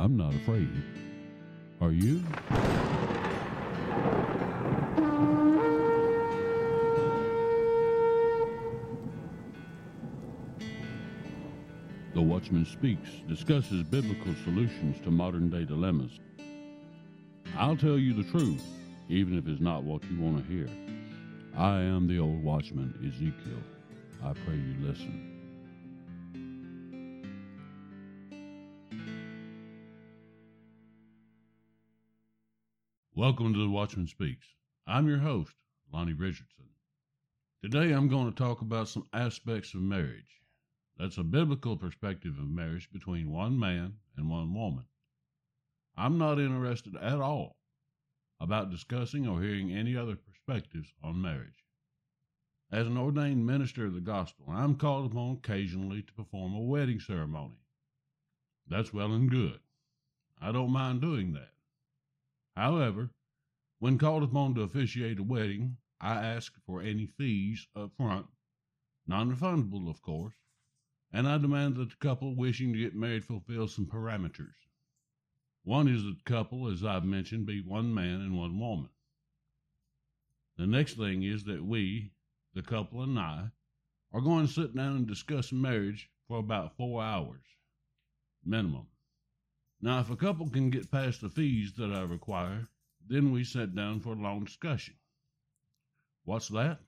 I'm not afraid. Are you? The Watchman Speaks discusses biblical solutions to modern day dilemmas. I'll tell you the truth, even if it's not what you want to hear. I am the old watchman, Ezekiel. I pray you listen. Welcome to the Watchman Speaks. I'm your host, Lonnie Richardson. Today I'm going to talk about some aspects of marriage. That's a biblical perspective of marriage between one man and one woman. I'm not interested at all about discussing or hearing any other perspectives on marriage. As an ordained minister of the gospel, I'm called upon occasionally to perform a wedding ceremony. That's well and good. I don't mind doing that. However, when called upon to officiate a wedding, I ask for any fees up front, non refundable, of course, and I demand that the couple wishing to get married fulfill some parameters. One is that the couple, as I've mentioned, be one man and one woman. The next thing is that we, the couple and I, are going to sit down and discuss marriage for about four hours, minimum. Now, if a couple can get past the fees that I require, then we sit down for a long discussion. What's that?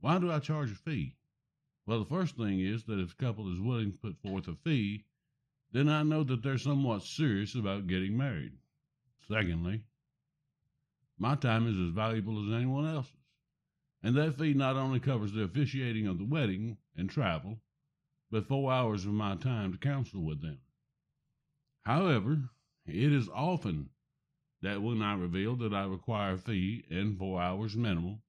Why do I charge a fee? Well, the first thing is that if a couple is willing to put forth a fee, then I know that they're somewhat serious about getting married. Secondly, my time is as valuable as anyone else's, and that fee not only covers the officiating of the wedding and travel, but four hours of my time to counsel with them. However, it is often that when I reveal that I require a fee and four hours minimum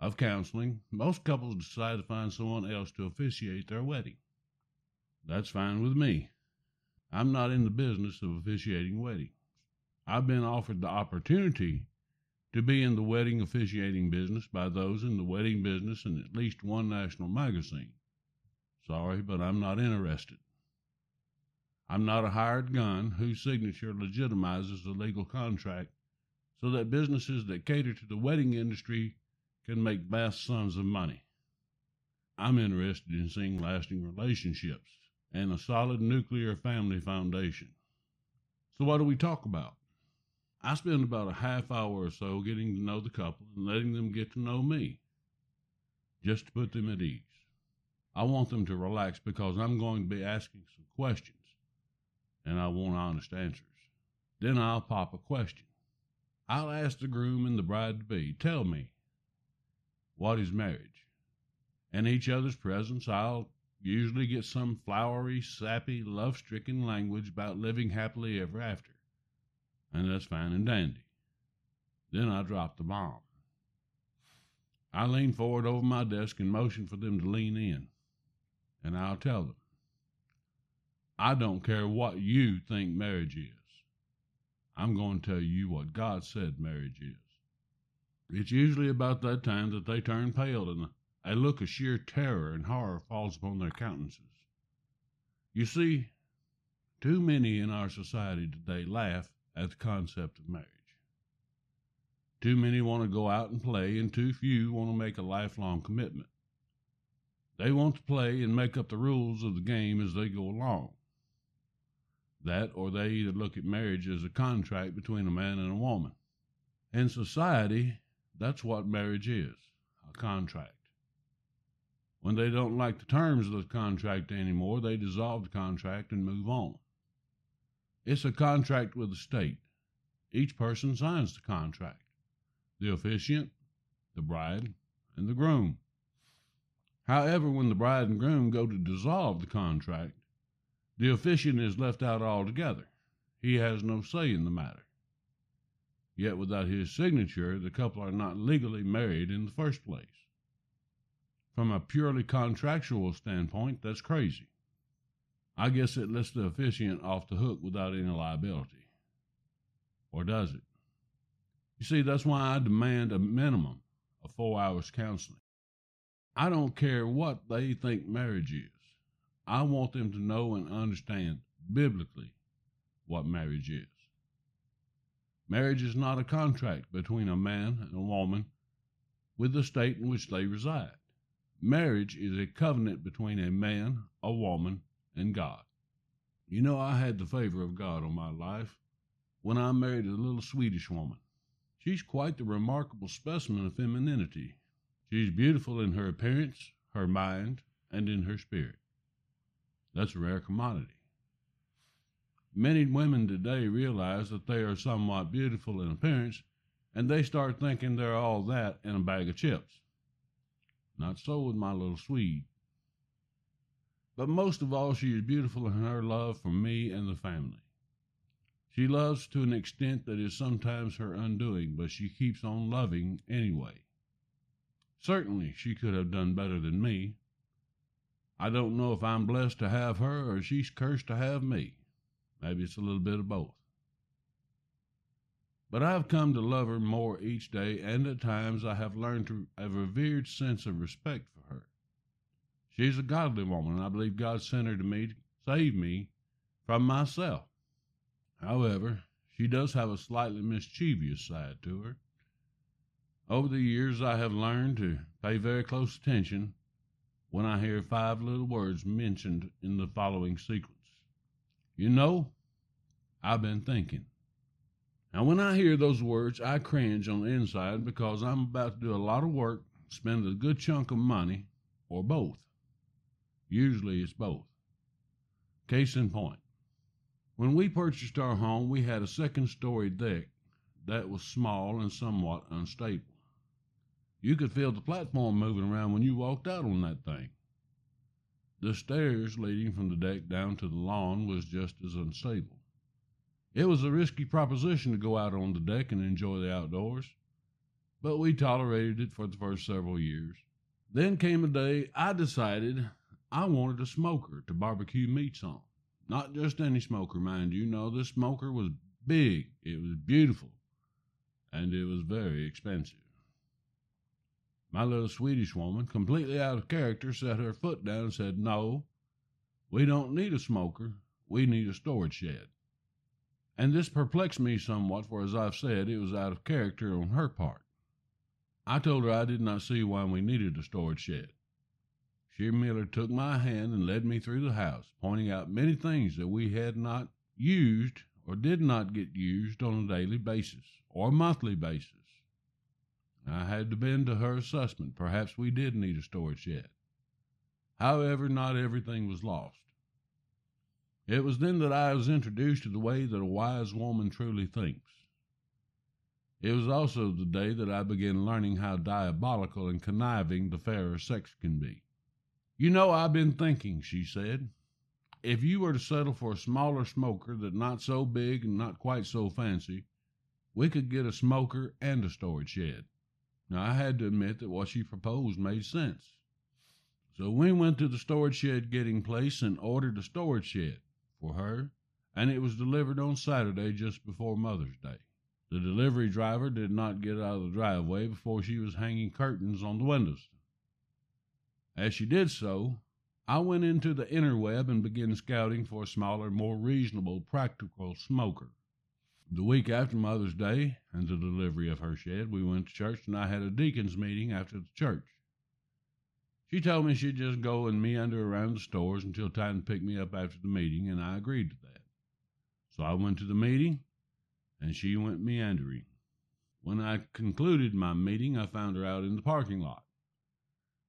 of counseling, most couples decide to find someone else to officiate their wedding. That's fine with me. I'm not in the business of officiating weddings. I've been offered the opportunity to be in the wedding officiating business by those in the wedding business in at least one national magazine. Sorry, but I'm not interested. I'm not a hired gun whose signature legitimizes the legal contract so that businesses that cater to the wedding industry can make vast sums of money. I'm interested in seeing lasting relationships and a solid nuclear family foundation. So, what do we talk about? I spend about a half hour or so getting to know the couple and letting them get to know me, just to put them at ease. I want them to relax because I'm going to be asking some questions and I want honest answers. Then I'll pop a question. I'll ask the groom and the bride to be, tell me, what is marriage? In each other's presence, I'll usually get some flowery, sappy, love stricken language about living happily ever after. And that's fine and dandy. Then I drop the bomb. I lean forward over my desk and motion for them to lean in. And I'll tell them, I don't care what you think marriage is. I'm going to tell you what God said marriage is. It's usually about that time that they turn pale and a look of sheer terror and horror falls upon their countenances. You see, too many in our society today laugh at the concept of marriage. Too many want to go out and play, and too few want to make a lifelong commitment. They want to play and make up the rules of the game as they go along. That, or they either look at marriage as a contract between a man and a woman. In society, that's what marriage is a contract. When they don't like the terms of the contract anymore, they dissolve the contract and move on. It's a contract with the state. Each person signs the contract the officiant, the bride, and the groom. However, when the bride and groom go to dissolve the contract, the officiant is left out altogether. He has no say in the matter. Yet without his signature, the couple are not legally married in the first place. From a purely contractual standpoint, that's crazy. I guess it lets the officiant off the hook without any liability. Or does it? You see, that's why I demand a minimum of four hours counseling. I don't care what they think marriage is. I want them to know and understand biblically what marriage is. Marriage is not a contract between a man and a woman with the state in which they reside. Marriage is a covenant between a man, a woman, and God. You know, I had the favor of God on my life when I married a little Swedish woman. She's quite the remarkable specimen of femininity. She's beautiful in her appearance, her mind, and in her spirit. That's a rare commodity. Many women today realize that they are somewhat beautiful in appearance, and they start thinking they're all that in a bag of chips. Not so with my little Swede. But most of all, she is beautiful in her love for me and the family. She loves to an extent that is sometimes her undoing, but she keeps on loving anyway. Certainly, she could have done better than me. I don't know if I'm blessed to have her or she's cursed to have me. Maybe it's a little bit of both. But I've come to love her more each day, and at times I have learned to have a revered sense of respect for her. She's a godly woman, and I believe God sent her to me to save me from myself. However, she does have a slightly mischievous side to her. Over the years, I have learned to pay very close attention when I hear five little words mentioned in the following sequence. You know, I've been thinking. Now, when I hear those words, I cringe on the inside because I'm about to do a lot of work, spend a good chunk of money, or both. Usually it's both. Case in point. When we purchased our home, we had a second story deck that was small and somewhat unstable. You could feel the platform moving around when you walked out on that thing. The stairs leading from the deck down to the lawn was just as unstable. It was a risky proposition to go out on the deck and enjoy the outdoors, but we tolerated it for the first several years. Then came a day I decided I wanted a smoker to barbecue meats on. Not just any smoker, mind you. No, this smoker was big, it was beautiful, and it was very expensive. My little Swedish woman, completely out of character, set her foot down and said, No, we don't need a smoker, we need a storage shed. And this perplexed me somewhat, for as I've said, it was out of character on her part. I told her I did not see why we needed a storage shed. She merely took my hand and led me through the house, pointing out many things that we had not used or did not get used on a daily basis or monthly basis. I had to bend to her assessment. Perhaps we did need a storage shed. However, not everything was lost. It was then that I was introduced to the way that a wise woman truly thinks. It was also the day that I began learning how diabolical and conniving the fairer sex can be. You know, I've been thinking, she said. If you were to settle for a smaller smoker that not so big and not quite so fancy, we could get a smoker and a storage shed. Now, I had to admit that what she proposed made sense. So we went to the storage shed getting place and ordered a storage shed for her, and it was delivered on Saturday just before Mother's Day. The delivery driver did not get out of the driveway before she was hanging curtains on the windows. As she did so, I went into the interweb and began scouting for a smaller, more reasonable, practical smoker. The week after Mother's Day and the delivery of her shed, we went to church and I had a deacon's meeting after the church. She told me she'd just go and meander around the stores until time to pick me up after the meeting, and I agreed to that. So I went to the meeting, and she went meandering. When I concluded my meeting, I found her out in the parking lot.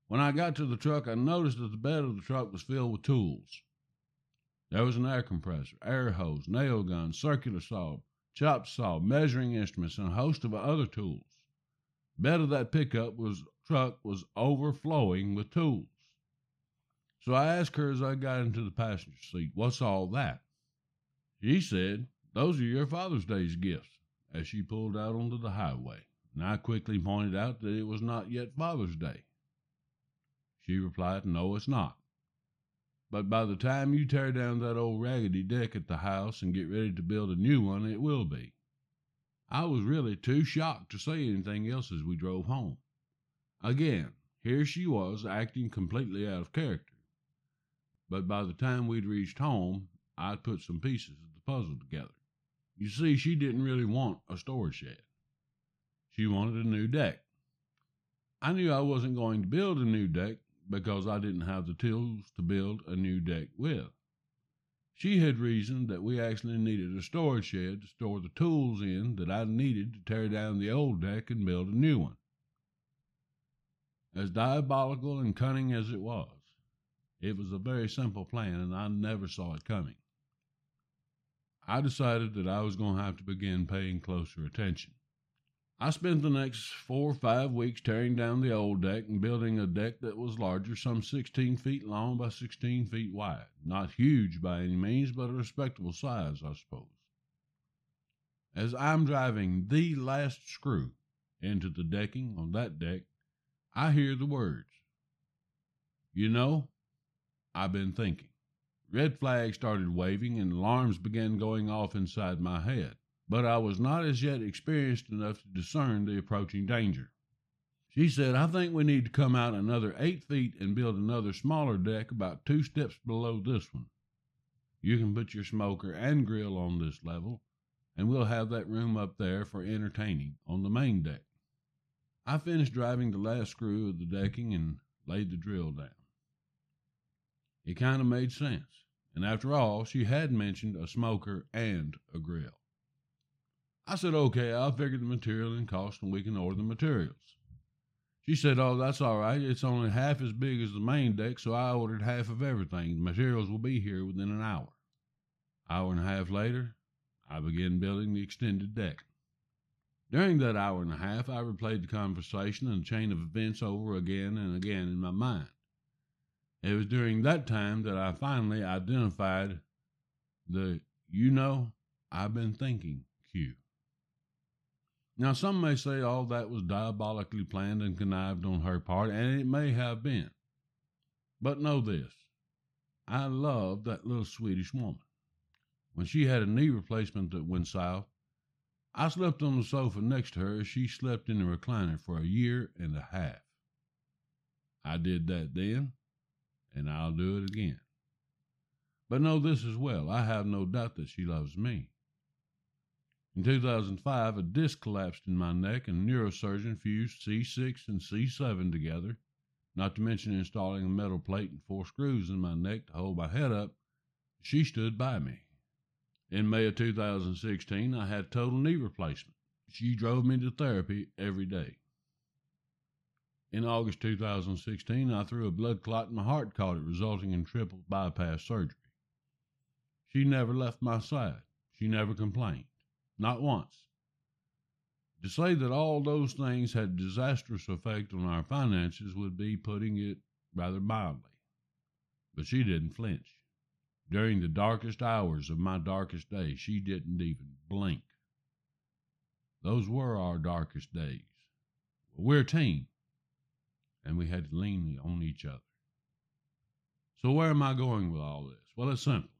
When I got to the truck, I noticed that the bed of the truck was filled with tools. There was an air compressor, air hose, nail gun, circular saw, chop saw, measuring instruments, and a host of other tools. Bed of that pickup was truck was overflowing with tools. So I asked her as I got into the passenger seat, What's all that? She said, Those are your Father's Day's gifts, as she pulled out onto the highway. And I quickly pointed out that it was not yet Father's Day. She replied, No, it's not. But by the time you tear down that old raggedy deck at the house and get ready to build a new one, it will be. I was really too shocked to say anything else as we drove home. Again, here she was acting completely out of character. But by the time we'd reached home, I'd put some pieces of the puzzle together. You see, she didn't really want a storage shed. She wanted a new deck. I knew I wasn't going to build a new deck because I didn't have the tools to build a new deck with. She had reasoned that we actually needed a storage shed to store the tools in that I needed to tear down the old deck and build a new one. As diabolical and cunning as it was, it was a very simple plan and I never saw it coming. I decided that I was going to have to begin paying closer attention. I spent the next four or five weeks tearing down the old deck and building a deck that was larger, some 16 feet long by 16 feet wide. Not huge by any means, but a respectable size, I suppose. As I'm driving the last screw into the decking on that deck, I hear the words. You know, I've been thinking. Red flags started waving and alarms began going off inside my head but I was not as yet experienced enough to discern the approaching danger. She said, I think we need to come out another eight feet and build another smaller deck about two steps below this one. You can put your smoker and grill on this level, and we'll have that room up there for entertaining on the main deck. I finished driving the last screw of the decking and laid the drill down. It kind of made sense, and after all, she had mentioned a smoker and a grill. I said, okay, I'll figure the material and cost and we can order the materials. She said, oh, that's all right. It's only half as big as the main deck, so I ordered half of everything. The materials will be here within an hour. Hour and a half later, I began building the extended deck. During that hour and a half, I replayed the conversation and the chain of events over again and again in my mind. It was during that time that I finally identified the you know, I've been thinking cue. Now, some may say all that was diabolically planned and connived on her part, and it may have been. But know this I loved that little Swedish woman. When she had a knee replacement that went south, I slept on the sofa next to her as she slept in the recliner for a year and a half. I did that then, and I'll do it again. But know this as well I have no doubt that she loves me. In 2005, a disc collapsed in my neck, and a neurosurgeon fused C6 and C7 together, not to mention installing a metal plate and four screws in my neck to hold my head up. She stood by me. In May of 2016, I had total knee replacement. She drove me to therapy every day. In August 2016, I threw a blood clot in my heart caught it, resulting in triple bypass surgery. She never left my side. She never complained. Not once. To say that all those things had disastrous effect on our finances would be putting it rather mildly. But she didn't flinch. During the darkest hours of my darkest days, she didn't even blink. Those were our darkest days. We're a team, and we had to lean on each other. So, where am I going with all this? Well, it's simple.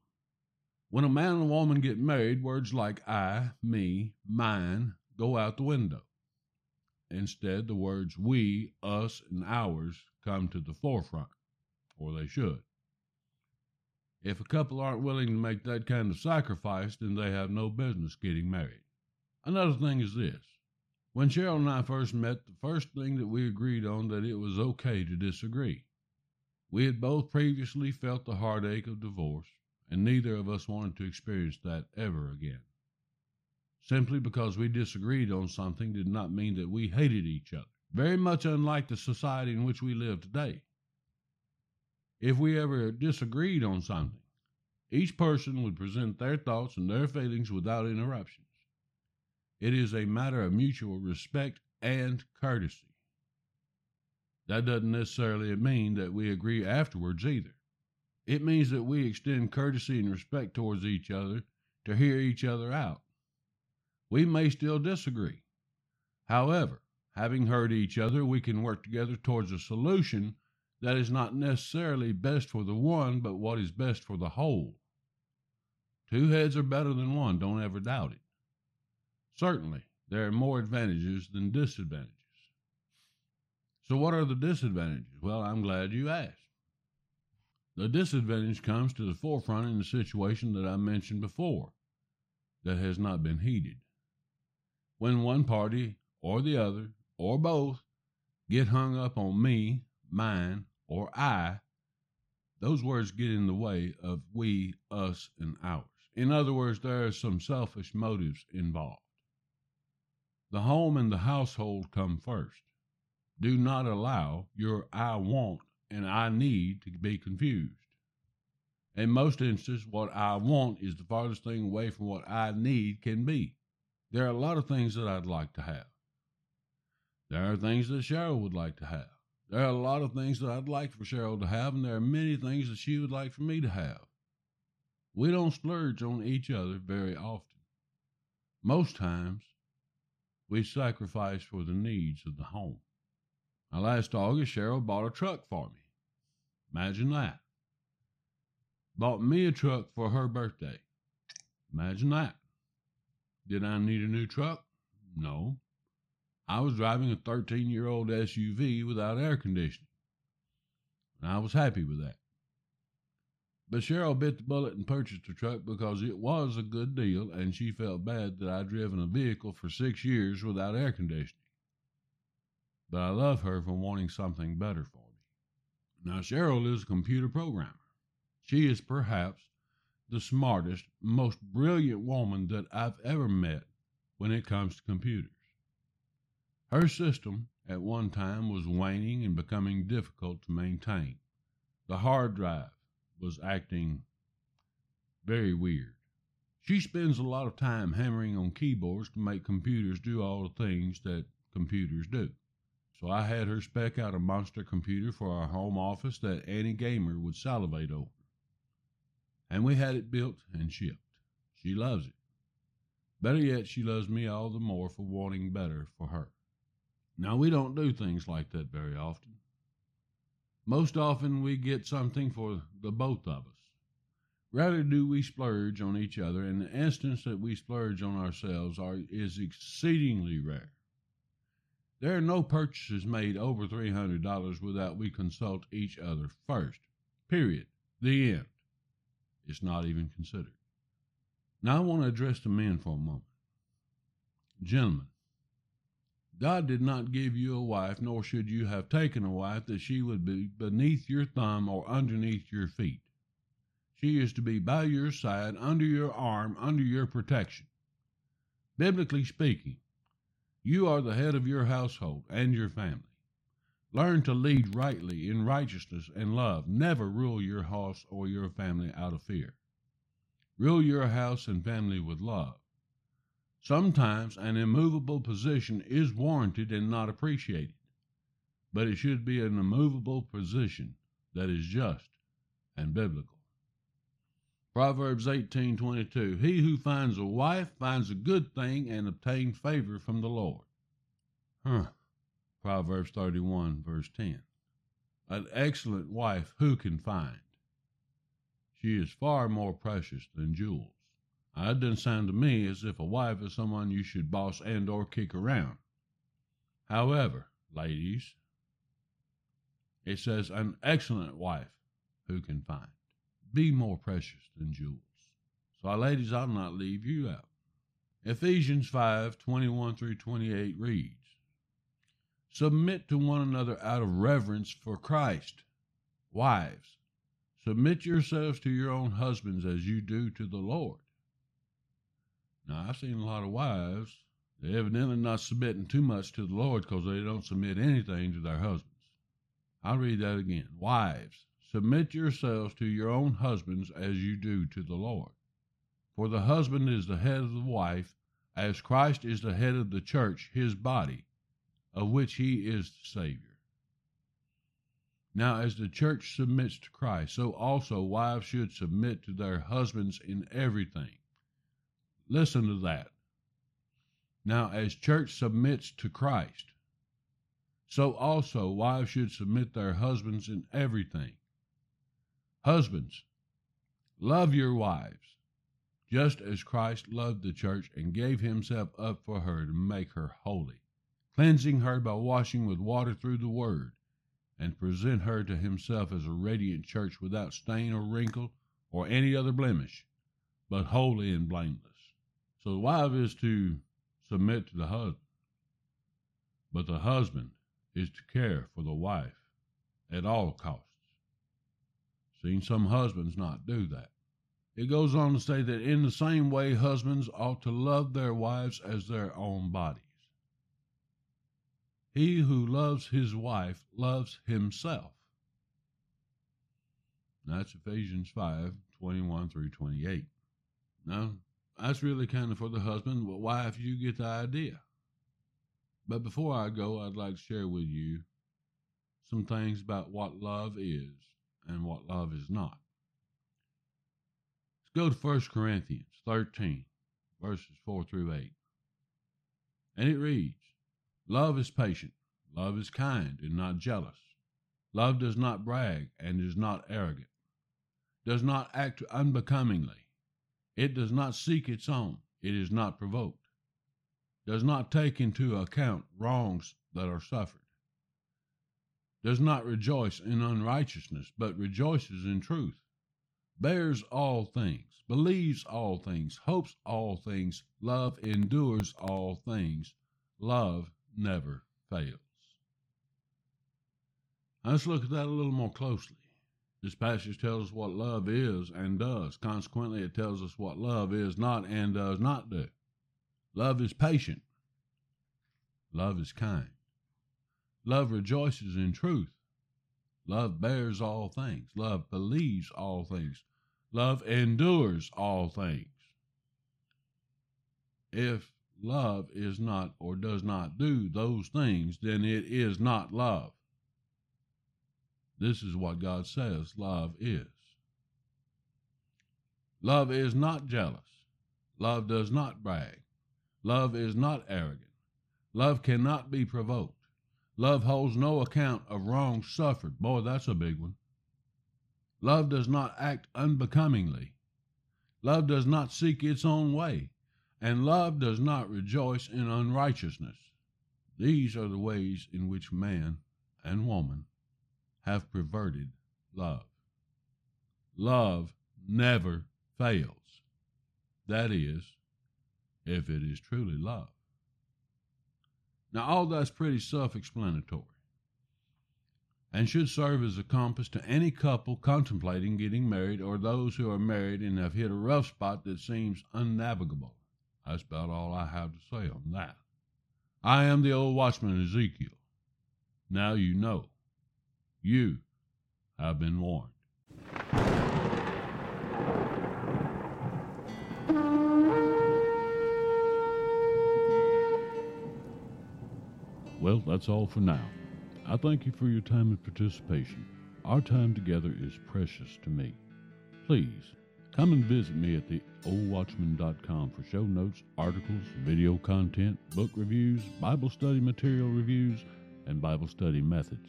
When a man and a woman get married, words like I, me, mine go out the window. Instead, the words we, us, and ours come to the forefront, or they should. If a couple aren't willing to make that kind of sacrifice, then they have no business getting married. Another thing is this. When Cheryl and I first met, the first thing that we agreed on that it was okay to disagree. We had both previously felt the heartache of divorce, and neither of us wanted to experience that ever again. Simply because we disagreed on something did not mean that we hated each other, very much unlike the society in which we live today. If we ever disagreed on something, each person would present their thoughts and their feelings without interruptions. It is a matter of mutual respect and courtesy. That doesn't necessarily mean that we agree afterwards either. It means that we extend courtesy and respect towards each other to hear each other out. We may still disagree. However, having heard each other, we can work together towards a solution that is not necessarily best for the one, but what is best for the whole. Two heads are better than one, don't ever doubt it. Certainly, there are more advantages than disadvantages. So, what are the disadvantages? Well, I'm glad you asked. The disadvantage comes to the forefront in the situation that I mentioned before that has not been heeded. When one party or the other or both get hung up on me, mine, or I, those words get in the way of we, us, and ours. In other words, there are some selfish motives involved. The home and the household come first. Do not allow your I want and I need to be confused. In most instances, what I want is the farthest thing away from what I need can be. There are a lot of things that I'd like to have. There are things that Cheryl would like to have. There are a lot of things that I'd like for Cheryl to have, and there are many things that she would like for me to have. We don't splurge on each other very often. Most times, we sacrifice for the needs of the home. Now, last August, Cheryl bought a truck for me. Imagine that. Bought me a truck for her birthday. Imagine that. Did I need a new truck? No. I was driving a 13 year old SUV without air conditioning. And I was happy with that. But Cheryl bit the bullet and purchased the truck because it was a good deal and she felt bad that I'd driven a vehicle for six years without air conditioning. But I love her for wanting something better for me. Now, Cheryl is a computer programmer. She is perhaps the smartest, most brilliant woman that I've ever met when it comes to computers. Her system at one time was waning and becoming difficult to maintain. The hard drive was acting very weird. She spends a lot of time hammering on keyboards to make computers do all the things that computers do. So I had her spec out a monster computer for our home office that any gamer would salivate over. And we had it built and shipped. She loves it. Better yet, she loves me all the more for wanting better for her. Now, we don't do things like that very often. Most often we get something for the both of us. Rather do we splurge on each other, and the instance that we splurge on ourselves are, is exceedingly rare. There are no purchases made over $300 without we consult each other first. Period. The end. It's not even considered. Now I want to address the men for a moment. Gentlemen, God did not give you a wife, nor should you have taken a wife that she would be beneath your thumb or underneath your feet. She is to be by your side, under your arm, under your protection. Biblically speaking, you are the head of your household and your family. Learn to lead rightly in righteousness and love. Never rule your house or your family out of fear. Rule your house and family with love. Sometimes an immovable position is warranted and not appreciated, but it should be an immovable position that is just and biblical. Proverbs 18:22 He who finds a wife finds a good thing and obtains favor from the Lord. Huh. Proverbs 31 verse 10. An excellent wife who can find? She is far more precious than jewels. It doesn't sound to me as if a wife is someone you should boss and or kick around. However, ladies, it says an excellent wife who can find. Be more precious than jewels. So, ladies, I'll not leave you out. Ephesians 5 21 through 28 reads Submit to one another out of reverence for Christ. Wives, submit yourselves to your own husbands as you do to the Lord. Now, I've seen a lot of wives, they're evidently not submitting too much to the Lord because they don't submit anything to their husbands. I'll read that again. Wives, submit yourselves to your own husbands as you do to the Lord. For the husband is the head of the wife, as Christ is the head of the church, his body, of which he is the Savior. Now, as the church submits to Christ, so also wives should submit to their husbands in everything. Listen to that. Now, as church submits to Christ, so also wives should submit their husbands in everything. Husbands, love your wives, just as Christ loved the church and gave himself up for her to make her holy, cleansing her by washing with water through the word, and present her to himself as a radiant church without stain or wrinkle or any other blemish, but holy and blameless. So the wife is to submit to the husband, but the husband is to care for the wife at all costs. Seen some husbands not do that. It goes on to say that in the same way, husbands ought to love their wives as their own bodies. He who loves his wife loves himself. That's Ephesians 5 21 through 28. Now, that's really kind of for the husband, but wife, you get the idea. But before I go, I'd like to share with you some things about what love is and what love is not. Let's go to 1 Corinthians 13, verses 4 through 8. And it reads Love is patient, love is kind and not jealous. Love does not brag and is not arrogant, does not act unbecomingly. It does not seek its own, it is not provoked, does not take into account wrongs that are suffered does not rejoice in unrighteousness, but rejoices in truth, bears all things, believes all things, hopes all things, love endures all things, love never fails. Now let's look at that a little more closely. This passage tells us what love is and does. Consequently, it tells us what love is not and does not do. Love is patient. Love is kind. Love rejoices in truth. Love bears all things. Love believes all things. Love endures all things. If love is not or does not do those things, then it is not love. This is what God says love is. Love is not jealous. Love does not brag. Love is not arrogant. Love cannot be provoked. Love holds no account of wrongs suffered. Boy, that's a big one. Love does not act unbecomingly. Love does not seek its own way. And love does not rejoice in unrighteousness. These are the ways in which man and woman have perverted love. Love never fails. That is, if it is truly love. Now, all that's pretty self explanatory and should serve as a compass to any couple contemplating getting married or those who are married and have hit a rough spot that seems unnavigable. That's about all I have to say on that. I am the old watchman Ezekiel. Now you know. You have been warned. Well, that's all for now. I thank you for your time and participation. Our time together is precious to me. Please come and visit me at theoldwatchman.com for show notes, articles, video content, book reviews, Bible study material reviews, and Bible study methods.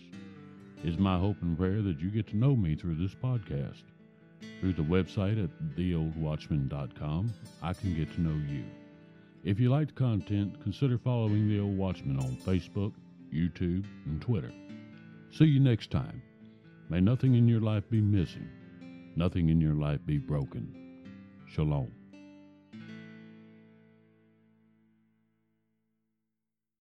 It's my hope and prayer that you get to know me through this podcast. Through the website at theoldwatchman.com, I can get to know you. If you like the content, consider following The Old Watchman on Facebook, YouTube, and Twitter. See you next time. May nothing in your life be missing, nothing in your life be broken. Shalom.